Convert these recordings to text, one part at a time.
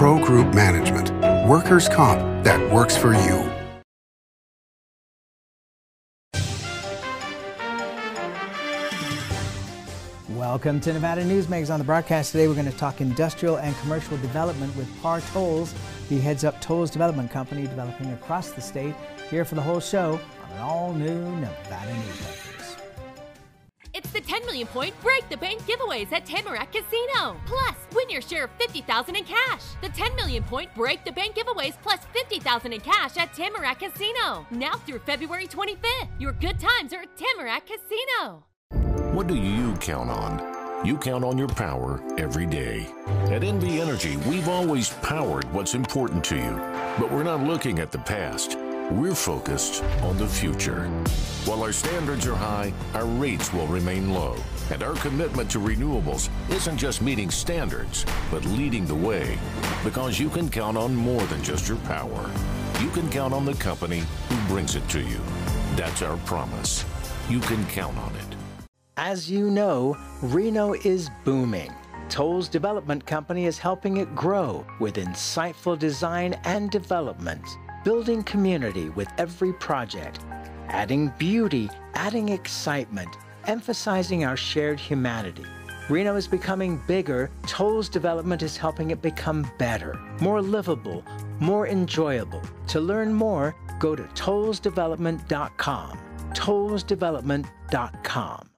Pro Group Management. Workers' comp that works for you. Welcome to Nevada Newsmakers. On the broadcast today, we're going to talk industrial and commercial development with Par Tolles. He heads up Tolles Development Company, developing across the state. Here for the whole show on an all-new Nevada Newsmakers. It's the 10 million point break the bank giveaways at Tamarack Casino. Plus, win your share of 50,000 in cash. The 10 million point break the bank giveaways plus 50,000 in cash at Tamarack Casino. Now through February 25th. Your good times are at Tamarack Casino. What do you count on? You count on your power every day. At NV Energy, we've always powered what's important to you, but we're not looking at the past. We're focused on the future. While our standards are high, our rates will remain low. And our commitment to renewables isn't just meeting standards, but leading the way. Because you can count on more than just your power. You can count on the company who brings it to you. That's our promise. You can count on it. As you know, Reno is booming. Tolles Development Company is helping it grow with insightful design and development, building community with every project, adding beauty, adding excitement, emphasizing our shared humanity. Reno is becoming bigger. Tolles Development is helping it become better, more livable, more enjoyable. To learn more, go to tollesdevelopment.com. tollesdevelopment.com.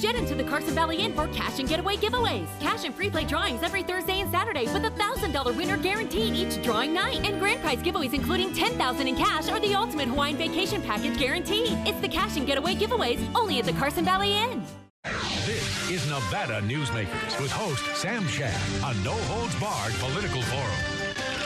Jet into the Carson Valley Inn for cash and getaway giveaways. Cash and free play drawings every Thursday and Saturday with a $1,000 winner guaranteed each drawing night. And grand prize giveaways including 10000 in cash or the ultimate Hawaiian vacation package guaranteed. It's the cash and getaway giveaways only at the Carson Valley Inn. This is Nevada Newsmakers with host Sam Shad, a no holds barred political forum.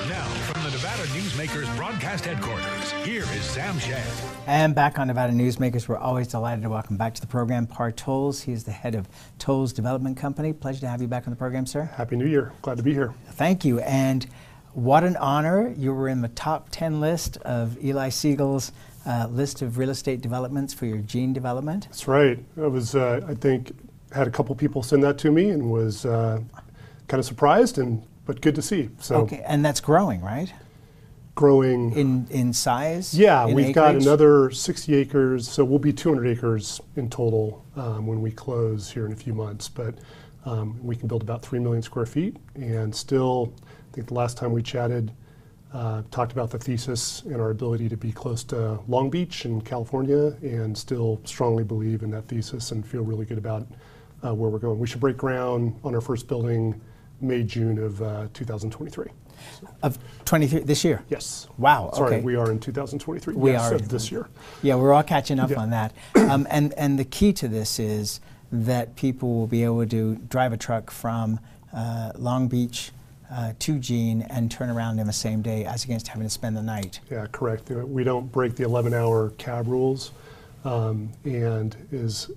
Now, from the Nevada Newsmakers broadcast headquarters, here is Sam Shad. And back on Nevada Newsmakers, we're always delighted to welcome back to the program Par Tolles. He is the head of Tolles Development Company. Pleasure to have you back on the program, sir. Happy New Year. Glad to be here. Thank you. And what an honor. You were in the top 10 list of Eli Siegel's uh, list of real estate developments for your Jean development. That's right. I was, uh, I think, had a couple people send that to me and was uh, kind of surprised and but good to see. So okay, and that's growing, right? Growing in in size. Yeah, in we've acreage? got another 60 acres, so we'll be 200 acres in total um, when we close here in a few months. But um, we can build about three million square feet, and still, I think the last time we chatted. Uh, talked about the thesis and our ability to be close to Long Beach in California, and still strongly believe in that thesis and feel really good about uh, where we're going. We should break ground on our first building May, June of uh, 2023. Of 23 this year? Yes. Wow. Sorry, okay. we are in 2023. We yes, are of this year. Yeah, we're all catching up Yeah. on that. Um, and and the key to this is that people will be able to drive a truck from uh, Long Beach uh, to Jean and turn around in the same day, as against having to spend the night. Yeah, correct. We don't break the 11-hour cab rules, um, and as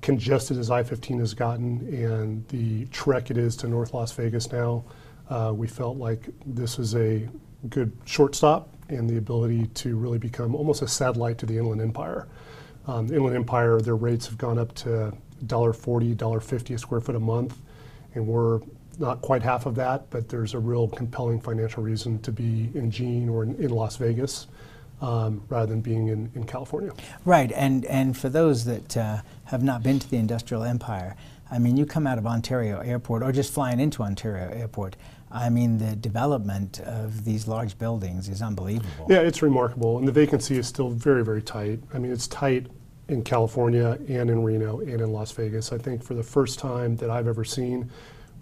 congested as I-15 has gotten, and the trek it is to North Las Vegas now, uh, we felt like this is a good shortstop and the ability to really become almost a satellite to the Inland Empire. Um, Inland Empire, their rates have gone up to $1.40, $1.50 a square foot a month, and we're not quite half of that, but there's a real compelling financial reason to be in Jean or in, in Las Vegas um, rather than being in, in California. Right, and, and for those that uh, have not been to the industrial empire, I mean, you come out of Ontario Airport or just flying into Ontario Airport, I mean, the development of these large buildings is unbelievable. Yeah, it's remarkable, and the vacancy is still very, very tight. I mean, it's tight in California and in Reno and in Las Vegas. I think for the first time that I've ever seen,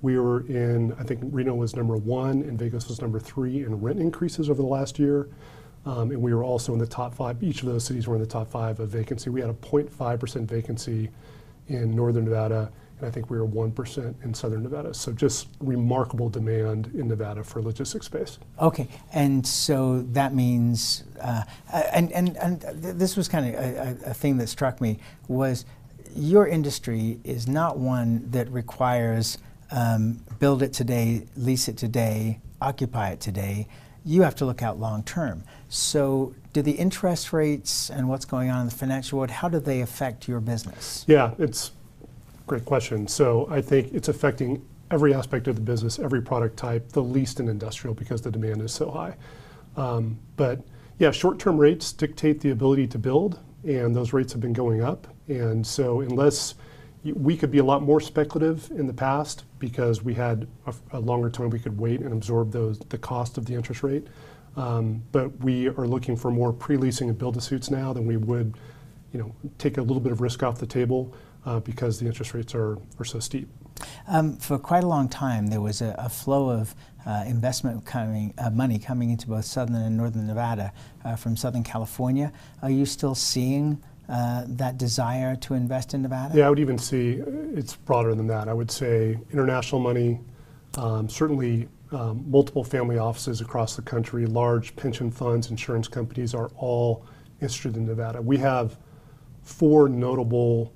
we were in, I think Reno was number one and Vegas was number three in rent increases over the last year. Um, and we were also in the top five, each of those cities were in the top five of vacancy. We had a 0.5% vacancy in northern Nevada, and I think we were 1% in southern Nevada. So just remarkable demand in Nevada for logistics space. Okay, and so that means, uh, and, and, and th- this was kind of a, a, a thing that struck me was your industry is not one that requires um, build it today, lease it today, occupy it today. You have to look out long term. So, do the interest rates and what's going on in the financial world, how do they affect your business? Yeah, it's a great question. So I think it's affecting every aspect of the business, every product type, the least in industrial because the demand is so high. Um, but yeah, short-term rates dictate the ability to build, and those rates have been going up. And so unless we could be a lot more speculative in the past because we had a, a longer time we could wait and absorb those the cost of the interest rate. Um, but we are looking for more pre-leasing and build-to-suits now than we would, you know, take a little bit of risk off the table uh, because the interest rates are, are so steep. Um, for quite a long time, there was a, a flow of uh, investment coming, uh, money coming into both southern and northern Nevada uh, from Southern California. Are you still seeing uh, that desire to invest in Nevada? Yeah, I would even see it's broader than that. I would say international money, um, certainly um, multiple family offices across the country, large pension funds, insurance companies are all interested in Nevada. We have four notable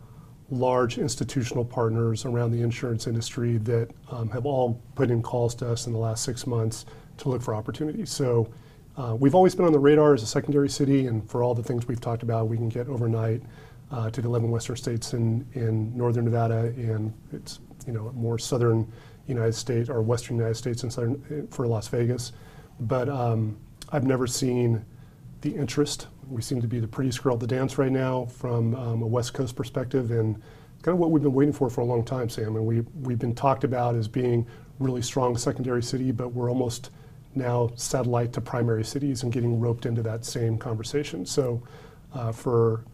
large institutional partners around the insurance industry that um, have all put in calls to us in the last six months to look for opportunities. So uh, we've always been on the radar as a secondary city, and for all the things we've talked about, we can get overnight uh, to the 11 western states in, in northern Nevada, and it's you know more southern United States or western United States and southern for Las Vegas. But um, I've never seen the interest. We seem to be the prettiest girl at the dance right now from um, a West Coast perspective, and kind of what we've been waiting for for a long time, Sam. And we we've been talked about as being really strong secondary city, but we're almost now satellite to primary cities and getting roped into that same conversation. So, uh, for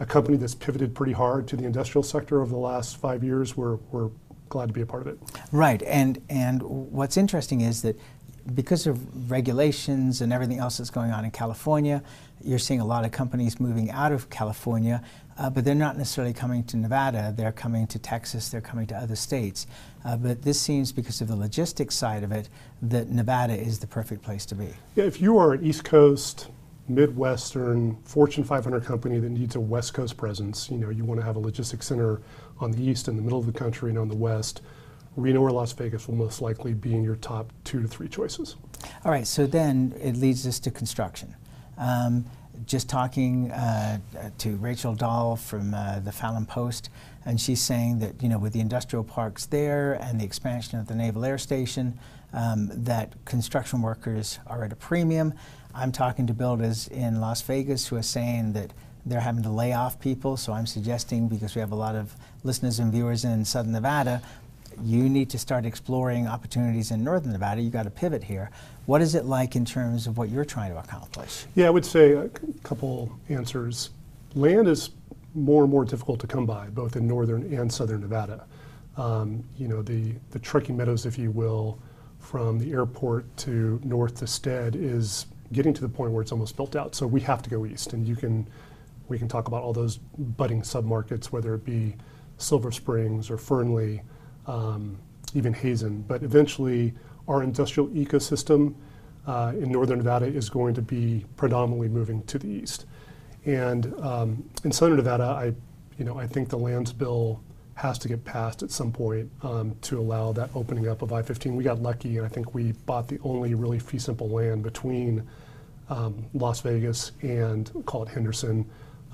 a company that's pivoted pretty hard to the industrial sector over the last five years, we're we're glad to be a part of it. Right, and and what's interesting is that because of regulations and everything else that's going on in California, you're seeing a lot of companies moving out of California, uh, but they're not necessarily coming to Nevada. They're coming to Texas. They're coming to other states. Uh, but this seems, because of the logistics side of it, that Nevada is the perfect place to be. Yeah, if you are an East Coast, Midwestern, Fortune 500 company that needs a West Coast presence, you know, you want to have a logistics center on the east and the middle of the country and on the west Reno or Las Vegas will most likely be in your top two to three choices. All right, so then it leads us to construction. Um, just talking uh, to Rachel Dahl from uh, the Fallon Post, and she's saying that you know with the industrial parks there and the expansion of the Naval Air Station, um, that construction workers are at a premium. I'm talking to builders in Las Vegas who are saying that they're having to lay off people. So I'm suggesting because we have a lot of listeners and viewers in Southern Nevada, you need to start exploring opportunities in northern Nevada. You've got to pivot here. What is it like in terms of what you're trying to accomplish? Yeah, I would say a couple answers. Land is more and more difficult to come by, both in northern and southern Nevada. Um, you know, the, the trucking meadows, if you will, from the airport to north to Stead is getting to the point where it's almost built out. So we have to go east, and you can, we can talk about all those budding submarkets, whether it be Silver Springs or Fernley, um, even Hazen. But eventually, our industrial ecosystem uh, in northern Nevada is going to be predominantly moving to the east. And um, in southern Nevada, I, you know, I think the lands bill has to get passed at some point um, to allow that opening up of I-15. We got lucky, and I think we bought the only really fee simple land between um, Las Vegas and call it Henderson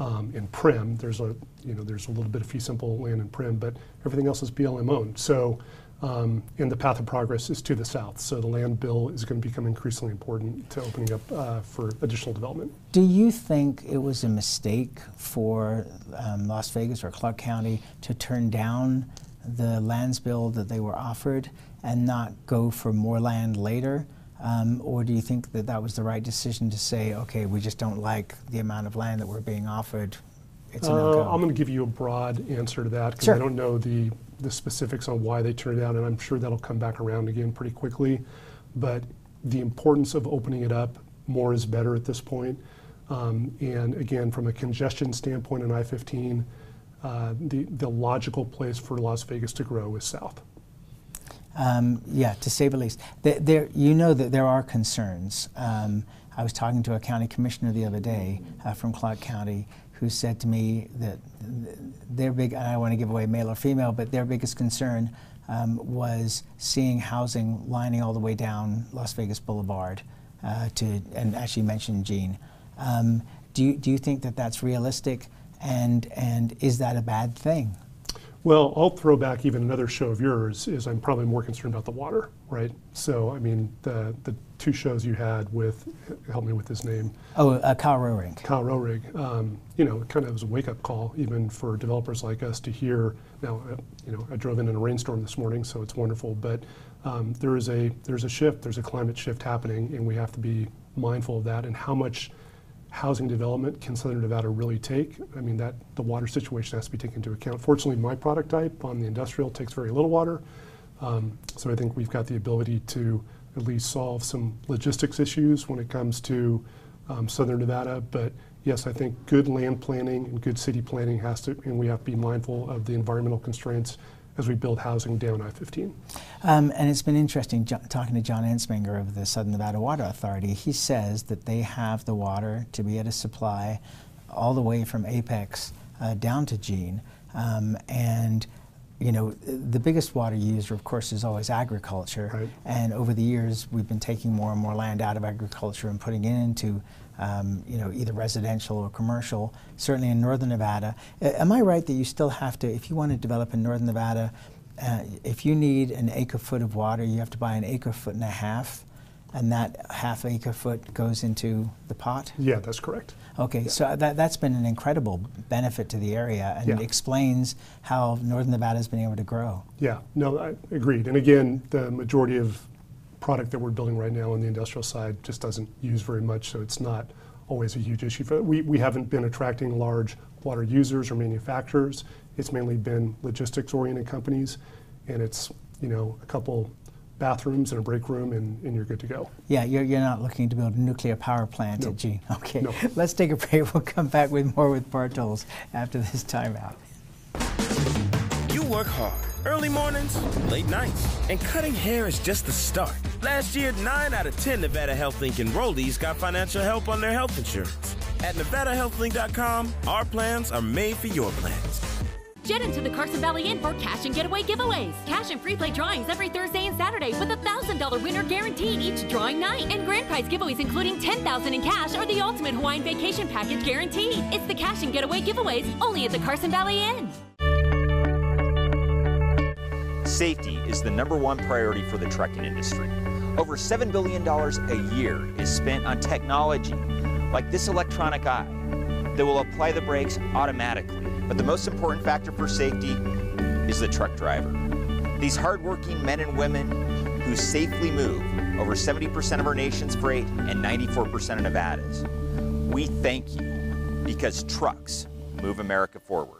um, in Primm. There's a you know there's a little bit of fee simple land in Primm, but everything else is BLM owned. So um, and the path of progress is to the south. So the land bill is going to become increasingly important to opening up uh, for additional development. Do you think it was a mistake for um, Las Vegas or Clark County to turn down the lands bill that they were offered and not go for more land later? Um, or do you think that that was the right decision to say, okay, we just don't like the amount of land that we're being offered? It's. Uh, I'm going to give you a broad answer to that because sure. I don't know the, the specifics on why they turned it down, and I'm sure that'll come back around again pretty quickly. But the importance of opening it up more is better at this point. Um, and again, from a congestion standpoint on I-15, uh, the, the logical place for Las Vegas to grow is south. Um, yeah, to say the least. There, there, you know that there are concerns. Um, I was talking to a county commissioner the other day uh, from Clark County who said to me that their big, I don't want to give away male or female, but their biggest concern um, was seeing housing lining all the way down Las Vegas Boulevard uh, to, and actually mentioned Jean. Um, do, you, do you think that that's realistic and, and is that a bad thing? Well, I'll throw back even another show of yours. Is I'm probably more concerned about the water, right? So I mean, the the two shows you had with help me with his name. Oh, uh, Kyle Roerink. Kyle Roerink. Um, you know, kind of was a wake up call even for developers like us to hear. Now, uh, you know, I drove in in a rainstorm this morning, so it's wonderful. But um, there is a there's a shift. There's a climate shift happening, and we have to be mindful of that and how much housing development can Southern Nevada really take? I mean, that the water situation has to be taken into account. Fortunately, my product type on the industrial takes very little water, um, so I think we've got the ability to at least solve some logistics issues when it comes to um, Southern Nevada. But yes, I think good land planning and good city planning has to, and we have to be mindful of the environmental constraints as we build housing down I-15. Um, and it's been interesting jo- talking to John Entsminger of the Southern Nevada Water Authority. He says that they have the water to be able to supply all the way from Apex uh, down to Jean. Um, and you know, the biggest water user, of course, is always agriculture. Right. And over the years, we've been taking more and more land out of agriculture and putting it into, um, you know, either residential or commercial. Certainly in northern Nevada, uh, am I right that you still have to, if you want to develop in northern Nevada, uh, if you need an acre foot of water, you have to buy an acre foot and a half, and that half acre foot goes into the pot. Yeah, that's correct. Okay, so that, that's been an incredible benefit to the area and Yeah. explains how Northern Nevada has been able to grow. Yeah, no, I agreed. And again, the majority of product that we're building right now on the industrial side just doesn't use very much, so it's not always a huge issue. For we we haven't been attracting large water users or manufacturers. It's mainly been logistics-oriented companies, and it's you know a couple bathrooms and a break room, and, and you're good to go. Yeah, you're, you're not looking to build a nuclear power plant No. at Jean. Okay, No. let's take a break. We'll come back with more with Par Tolles after this timeout. You work hard. Early mornings, late nights, and cutting hair is just the start. Last year, 9 out of 10 Nevada HealthLink enrollees got financial help on their health insurance. At NevadaHealthLink.com, our plans are made for your plans. Jet into the Carson Valley Inn for cash and getaway giveaways. Cash and free play drawings every Thursday and Saturday with a $1,000 winner guaranteed each drawing night. And grand prize giveaways including $10,000 in cash or the ultimate Hawaiian vacation package guaranteed. It's the cash and getaway giveaways only at the Carson Valley Inn. Safety is the number one priority for the trucking industry. Over $7 billion a year is spent on technology like this electronic eye that will apply the brakes automatically. But the most important factor for safety is the truck driver. These hardworking men and women who safely move over 70% of our nation's freight and 94% of Nevada's. We thank you because trucks move America forward.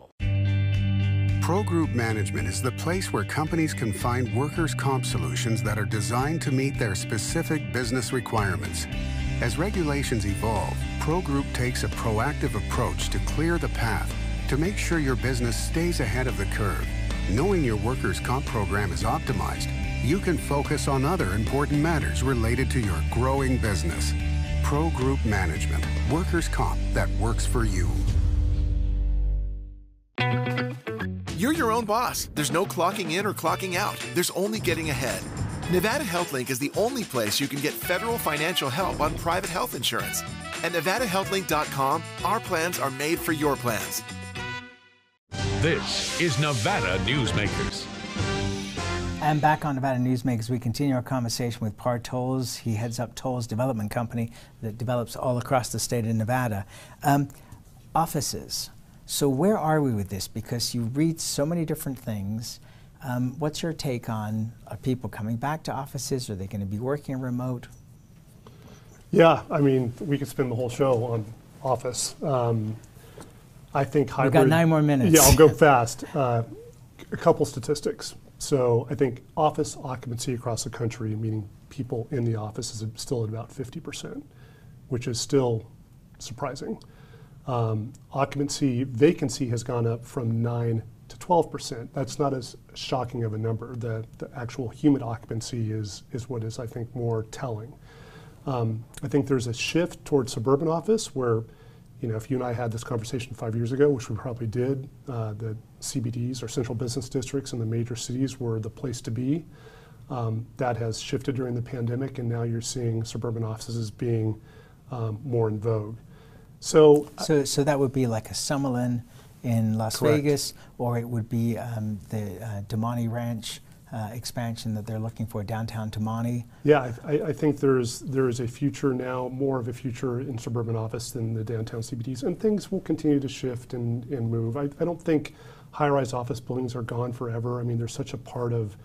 Pro Group Management is the place where companies can find workers' comp solutions that are designed to meet their specific business requirements. As regulations evolve, Pro Group takes a proactive approach to clear the path to make sure your business stays ahead of the curve. Knowing your workers' comp program is optimized, you can focus on other important matters related to your growing business. Pro Group Management, workers' comp that works for you. You're your own boss. There's no clocking in or clocking out. There's only getting ahead. Nevada HealthLink is the only place you can get federal financial help on private health insurance. At NevadaHealthLink.com, our plans are made for your plans. This is Nevada Newsmakers. And back on Nevada Newsmakers, we continue our conversation with Par Tolles. He heads up Tolles Development Company that develops all across the state of Nevada. Um, offices. So where are we with this? Because you read so many different things. Um, what's your take on are people coming back to offices? Are they going to be working remote? Yeah, I mean, we could spend the whole show on Office. Um, I think hybrid. got nine more minutes. Yeah, I'll go fast. Uh, a couple statistics. So I think office occupancy across the country, meaning people in the office, is still at about 50%, which is still surprising. Um, occupancy vacancy has gone up from 9 to 12%. That's not as shocking of a number. The, the actual human occupancy is, is what is, I think, more telling. Um, I think there's a shift towards suburban office where, you know, if you and I had this conversation five years ago, which we probably did, uh, the CBDs or central business districts in the major cities were the place to be. Um, that has shifted during the pandemic, and now you're seeing suburban offices being um, more in vogue. So, so, so that would be like a Summerlin in Las correct. Vegas, or it would be um, the uh, Damonte Ranch uh, expansion that they're looking for downtown Damonte. Yeah, I, I, think there's there is a future now, more of a future in suburban office than the downtown CBDs, and things will continue to shift and, and move. I, I don't think high-rise office buildings are gone forever. I mean, they're such a part of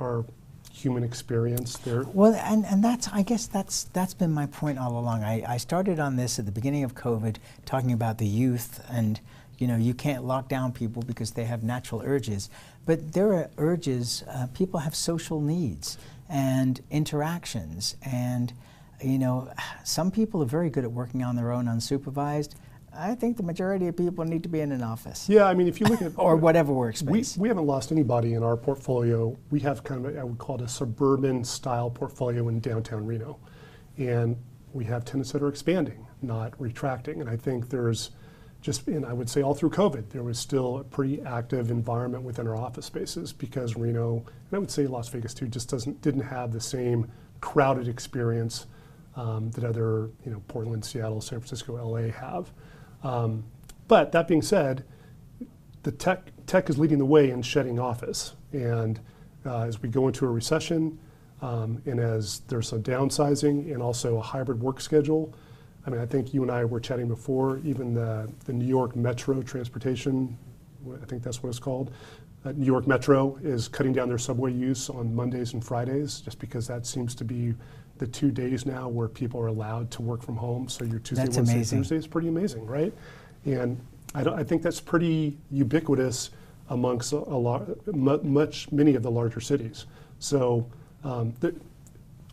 our human experience there. Well, and, and that's I guess that's that's been my point all along. I, I started on this at the beginning of COVID, talking about the youth and you know you can't lock down people because they have natural urges, but there are urges. Uh, people have social needs and interactions, and you know some people are very good at working on their own unsupervised. I think the majority of people need to be in an office. Yeah, I mean, if you look at or whatever workspace, we, we haven't lost anybody in our portfolio. We have kind of a, I would call it a suburban style portfolio in downtown Reno, and we have tenants that are expanding, not retracting. And I think there's just, and I would say all through COVID, there was still a pretty active environment within our office spaces because Reno, and I would say Las Vegas too, just doesn't didn't have the same crowded experience um, that other, you know, Portland, Seattle, San Francisco, LA have. Um, but that being said, the tech, tech is leading the way in shedding office. And uh, as we go into a recession, um, and as there's some downsizing and also a hybrid work schedule, I mean, I think you and I were chatting before, even the, the New York Metro transportation, I think that's what it's called. Uh, New York Metro is cutting down their subway use on Mondays and Fridays just because that seems to be the two days now where people are allowed to work from home. So your Tuesday, that's Wednesday, amazing. Thursday is pretty amazing, right? And I, I think that's pretty ubiquitous amongst a, a lot, much many of the larger cities. So um, the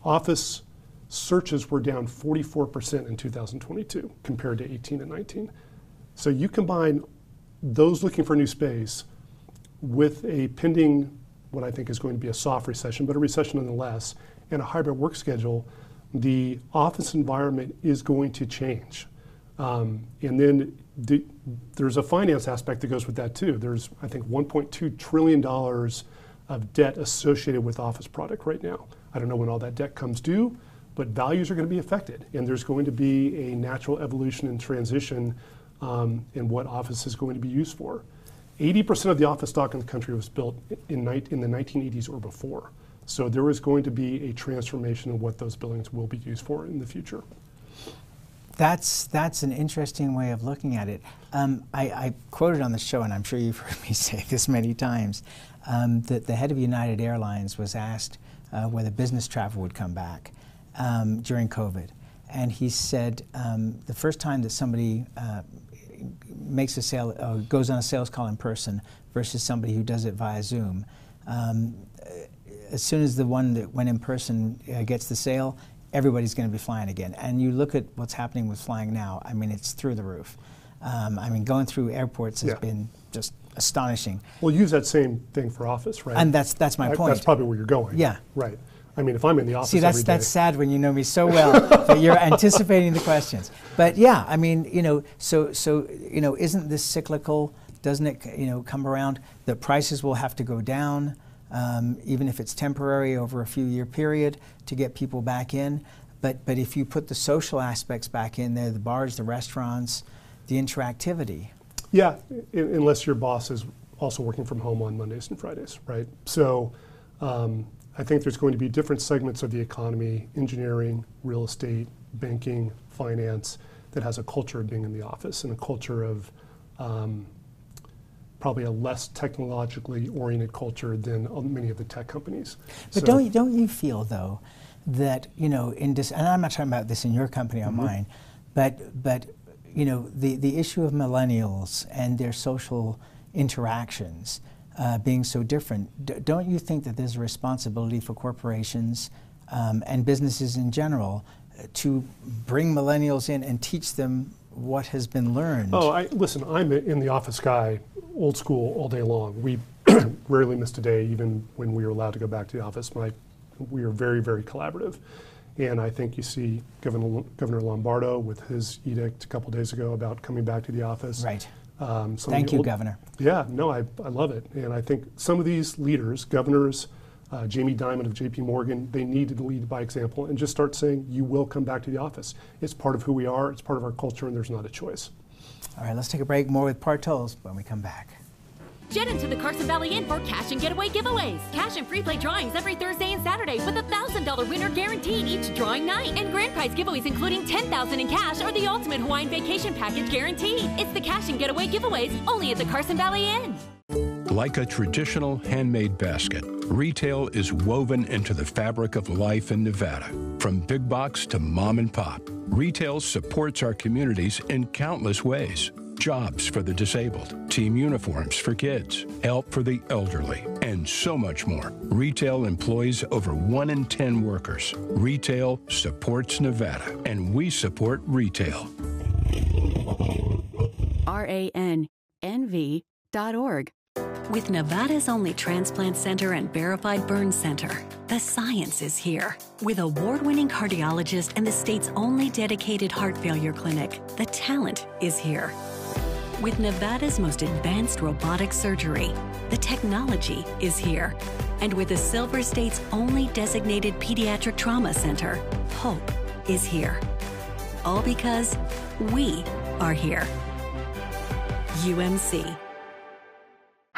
office searches were down 44% in 2022 compared to 18 and 19. So you combine those looking for new space with a pending, what I think is going to be a soft recession, but a recession nonetheless, and a hybrid work schedule, the office environment is going to change. Um, and then the, there's a finance aspect that goes with that too. There's, I think, $1.2 trillion of debt associated with office product right now. I don't know when all that debt comes due, but values are going to be affected. And there's going to be a natural evolution and transition um, in what office is going to be used for. 80% of the office stock in the country was built in, in the 1980s or before. So there is going to be a transformation of what those buildings will be used for in the future. That's that's an interesting way of looking at it. Um, I, I, quoted on the show, and I'm sure you've heard me say this many times, um, that the head of United Airlines was asked uh, whether business travel would come back um, during COVID, and he said um, the first time that somebody uh, makes a sale, uh, goes on a sales call in person versus somebody who does it via Zoom. Um, as soon as the one that went in person uh, gets the sale, everybody's going to be flying again. And you look at what's happening with flying now. I mean, it's through the roof. Um, I mean, going through airports has yeah. been just astonishing. Well, use that same thing for office, right? And that's that's my I, point. That's probably where you're going. Yeah. Right. I mean, if I'm in the office, see, that's that's sad when you know me so well that you're anticipating the questions. But yeah, I mean, you know, so so you know, isn't this cyclical? Doesn't it, you know, come around? The prices will have to go down um, even if it's temporary over a few year period to get people back in. But, but if you put the social aspects back in there, the bars, the restaurants, the interactivity. Yeah, unless your boss is also working from home on Mondays and Fridays, right? So um, I think there's going to be different segments of the economy engineering, real estate, banking, finance that has a culture of being in the office and a culture of um, probably a less technologically oriented culture than many of the tech companies. But so don't you, don't you feel though that you know in dis- and I'm not talking about this in your company or mm-hmm. mine, but but you know the the issue of millennials and their social interactions uh, being so different. D- don't you think that there's a responsibility for corporations um, and businesses in general uh, to bring millennials in and teach them what has been learned? Oh, I, listen, I'm in the office guy old school all day long. We rarely missed a day, even when we were allowed to go back to the office. My, we are very, very collaborative. And I think you see Governor, Governor Lombardo with his edict a couple days ago about coming back to the office. Right. Um, Thank you, old- Governor. Yeah, no, I, I love it. And I think some of these leaders, governors, uh, Jamie Dimon of JP Morgan, they need to lead by example and just start saying, you will come back to the office. It's part of who we are, it's part of our culture, and there's not a choice. All right, let's take a break. More with Par Tolles when we come back. Jet into the Carson Valley Inn for cash and getaway giveaways. Cash and free play drawings every Thursday and Saturday with a $1,000 winner guaranteed each drawing night. And grand prize giveaways including $10,000 in cash or the ultimate Hawaiian vacation package guaranteed. It's the cash and getaway giveaways only at the Carson Valley Inn. Like a traditional handmade basket, retail is woven into the fabric of life in Nevada. From big box to mom and pop, retail supports our communities in countless ways. Jobs for the disabled, team uniforms for kids, help for the elderly, and so much more. Retail employs over 1 in 10 workers. Retail supports Nevada, and we support retail. ranv.org. With Nevada's only transplant center and verified burn center, the science is here. With award winning cardiologist and the state's only dedicated heart failure clinic, the talent is here. With Nevada's most advanced robotic surgery, the technology is here. And with the Silver State's only designated pediatric trauma center, hope is here. All because we are here. UMC.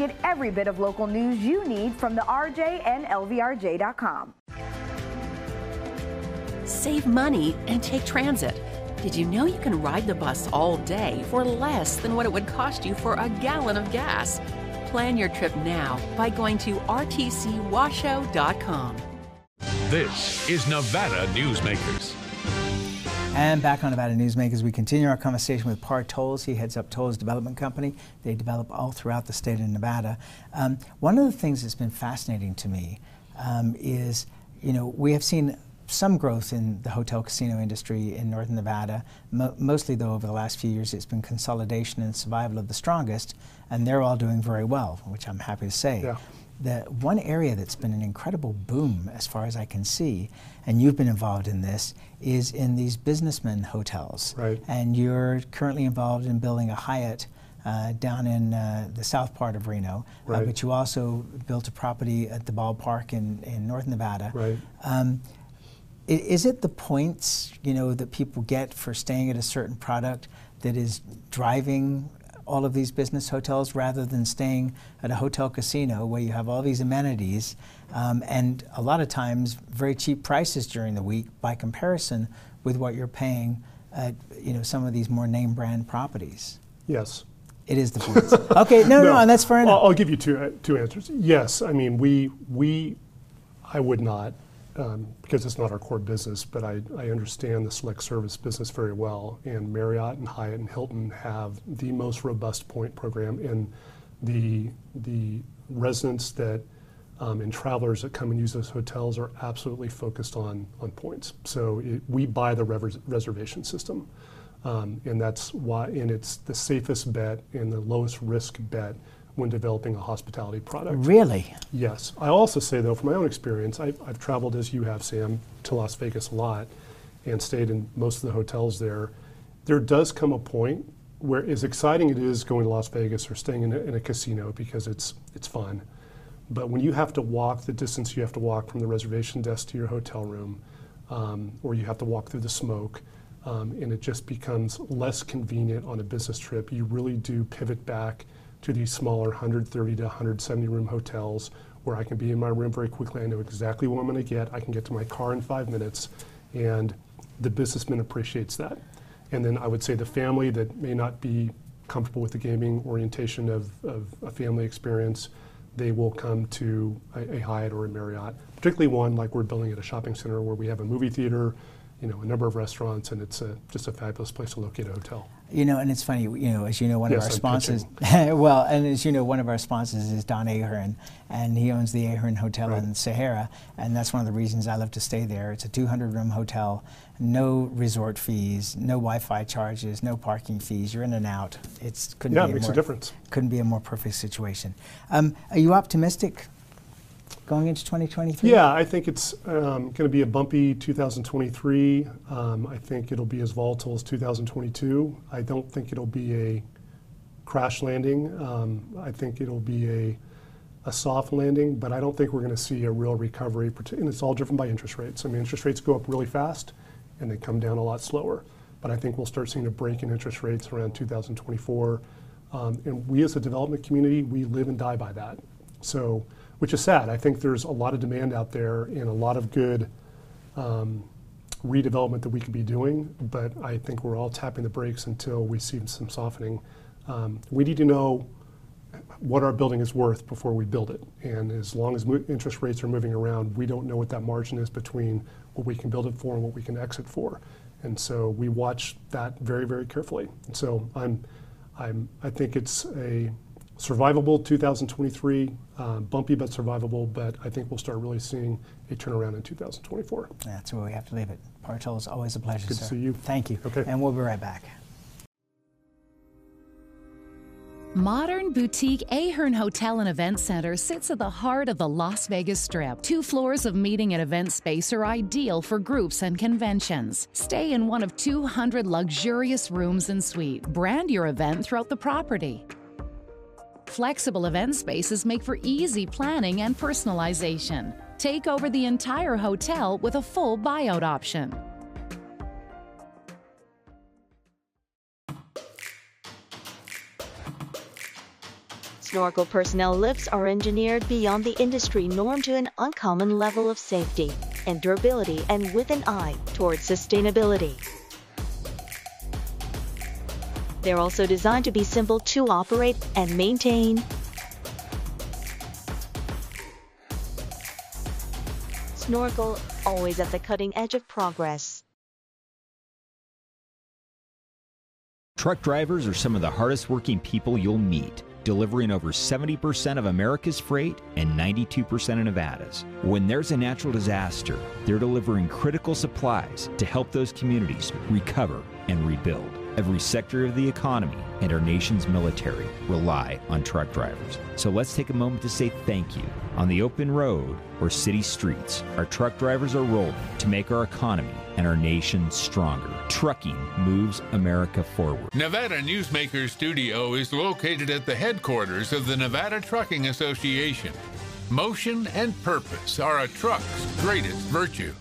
Get every bit of local news you need from the RJ and LVRJ.com. Save money and take transit. Did you know you can ride the bus all day for less than what it would cost you for a gallon of gas? Plan your trip now by going to rtcwashoe.com. This is Nevada Newsmakers. And back on Nevada Newsmakers, we continue our conversation with Par Tolles. He heads up Tolles Development Company. They develop all throughout the state of Nevada. Um, one of the things that's been fascinating to me um, is, you know, we have seen some growth in the hotel casino industry in northern Nevada. Mo- mostly, though, over the last few years, it's been consolidation and survival of the strongest, and they're all doing very well, which I'm happy to say. Yeah. The one area that's been an incredible boom, as far as I can see, and you've been involved in this, is in these businessmen hotels. Right. And you're currently involved in building a Hyatt uh, down in uh, the south part of Reno. Uh, Right. but you also built a property at the ballpark in, in North Nevada. Right. Um, is it the points you know that people get for staying at a certain product that is driving all of these business hotels rather than staying at a hotel casino where you have all these amenities um, and a lot of times very cheap prices during the week by comparison with what you're paying at you know some of these more name brand properties? Yes. It is the points. okay, no, no, and that's fair enough. I'll, I'll give you two, uh, two answers. Yes, I mean, we, we I would not, um, because it's not our core business, but I, I understand the select service business very well. And Marriott and Hyatt and Hilton have the most robust point program. And the, the residents that um, and travelers that come and use those hotels are absolutely focused on, on points. So it, we buy the reservation system. Um, and that's why, and it's the safest bet and the lowest risk bet when developing a hospitality product. Really? Yes. I also say, though, from my own experience, I've, I've traveled, as you have, Sam, to Las Vegas a lot and stayed in most of the hotels there. There does come a point where, as exciting it is going to Las Vegas or staying in a, in a casino because it's, it's fun, but when you have to walk the distance you have to walk from the reservation desk to your hotel room, um, or you have to walk through the smoke, um, and it just becomes less convenient on a business trip, you really do pivot back to these smaller 130 to 170 room hotels where I can be in my room very quickly. I know exactly what I'm going to get. I can get to my car in five minutes, and the businessman appreciates that. And then I would say the family that may not be comfortable with the gaming orientation of, of a family experience, they will come to a, a Hyatt or a Marriott, particularly one like we're building at a shopping center where we have a movie theater, you know, a number of restaurants, and it's a, just a fabulous place to locate a hotel. You know, and it's funny, you know, as you know, one Yes, of our sponsors, well, and as you know, one of our sponsors is Don Ahern, and he owns the Ahern Hotel in Sahara, and that's one of the reasons I love to stay there. It's a 200 room hotel, no resort fees, no Wi-Fi charges, no parking fees. You're in and out. It's couldn't Yeah, be it makes a more, difference. Couldn't be a more perfect situation. Um, are you optimistic going into 2023? Yeah, I think it's um, going to be a bumpy 2023. Um, I think it'll be as volatile as 2022. I don't think it'll be a crash landing. Um, I think it'll be a, a soft landing, but I don't think we're going to see a real recovery. And it's all driven by interest rates. I mean, interest rates go up really fast and they come down a lot slower. But I think we'll start seeing a break in interest rates around 2024. Um, and we as a development community, we live and die by that. So, which is sad. I think there's a lot of demand out there and a lot of good um, redevelopment that we could be doing, but I think we're all tapping the brakes until we see some softening. Um, we need to know what our building is worth before we build it. And as long as interest rates are moving around, we don't know what that margin is between what we can build it for and what we can exit for. And so we watch that very, very carefully. And so I'm, I'm, I think it's a survivable 2023, uh, bumpy but survivable, but I think we'll start really seeing a turnaround in 2024. That's where we have to leave it. Partol, it's always a pleasure, Good to see you. Thank you. Okay. And we'll be right back. Modern boutique Ahern Hotel and Event Center sits at the heart of the Las Vegas Strip. Two floors of meeting and event space are ideal for groups and conventions. Stay in one of 200 luxurious rooms and suites. Brand your event throughout the property. Flexible event spaces make for easy planning and personalization. Take over the entire hotel with a full buyout option. Snorkel personnel lifts are engineered beyond the industry norm to an uncommon level of safety and durability and with an eye towards sustainability. They're also designed to be simple to operate and maintain. Snorkel, always at the cutting edge of progress. Truck drivers are some of the hardest working people you'll meet, delivering over 70% of America's freight and 92% of Nevada's. When there's a natural disaster, they're delivering critical supplies to help those communities recover and rebuild. Every sector of the economy and our nation's military rely on truck drivers. So let's take a moment to say thank you. On the open road or city streets, our truck drivers are rolling to make our economy and our nation stronger. Trucking moves America forward. Nevada Newsmaker Studio is located at the headquarters of the Nevada Trucking Association. Motion and purpose are a truck's greatest virtue.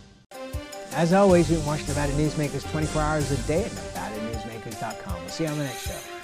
As always, you can watch Nevada Newsmakers 24 hours a day at NevadaNewsmakers.com. We'll see you on the next show.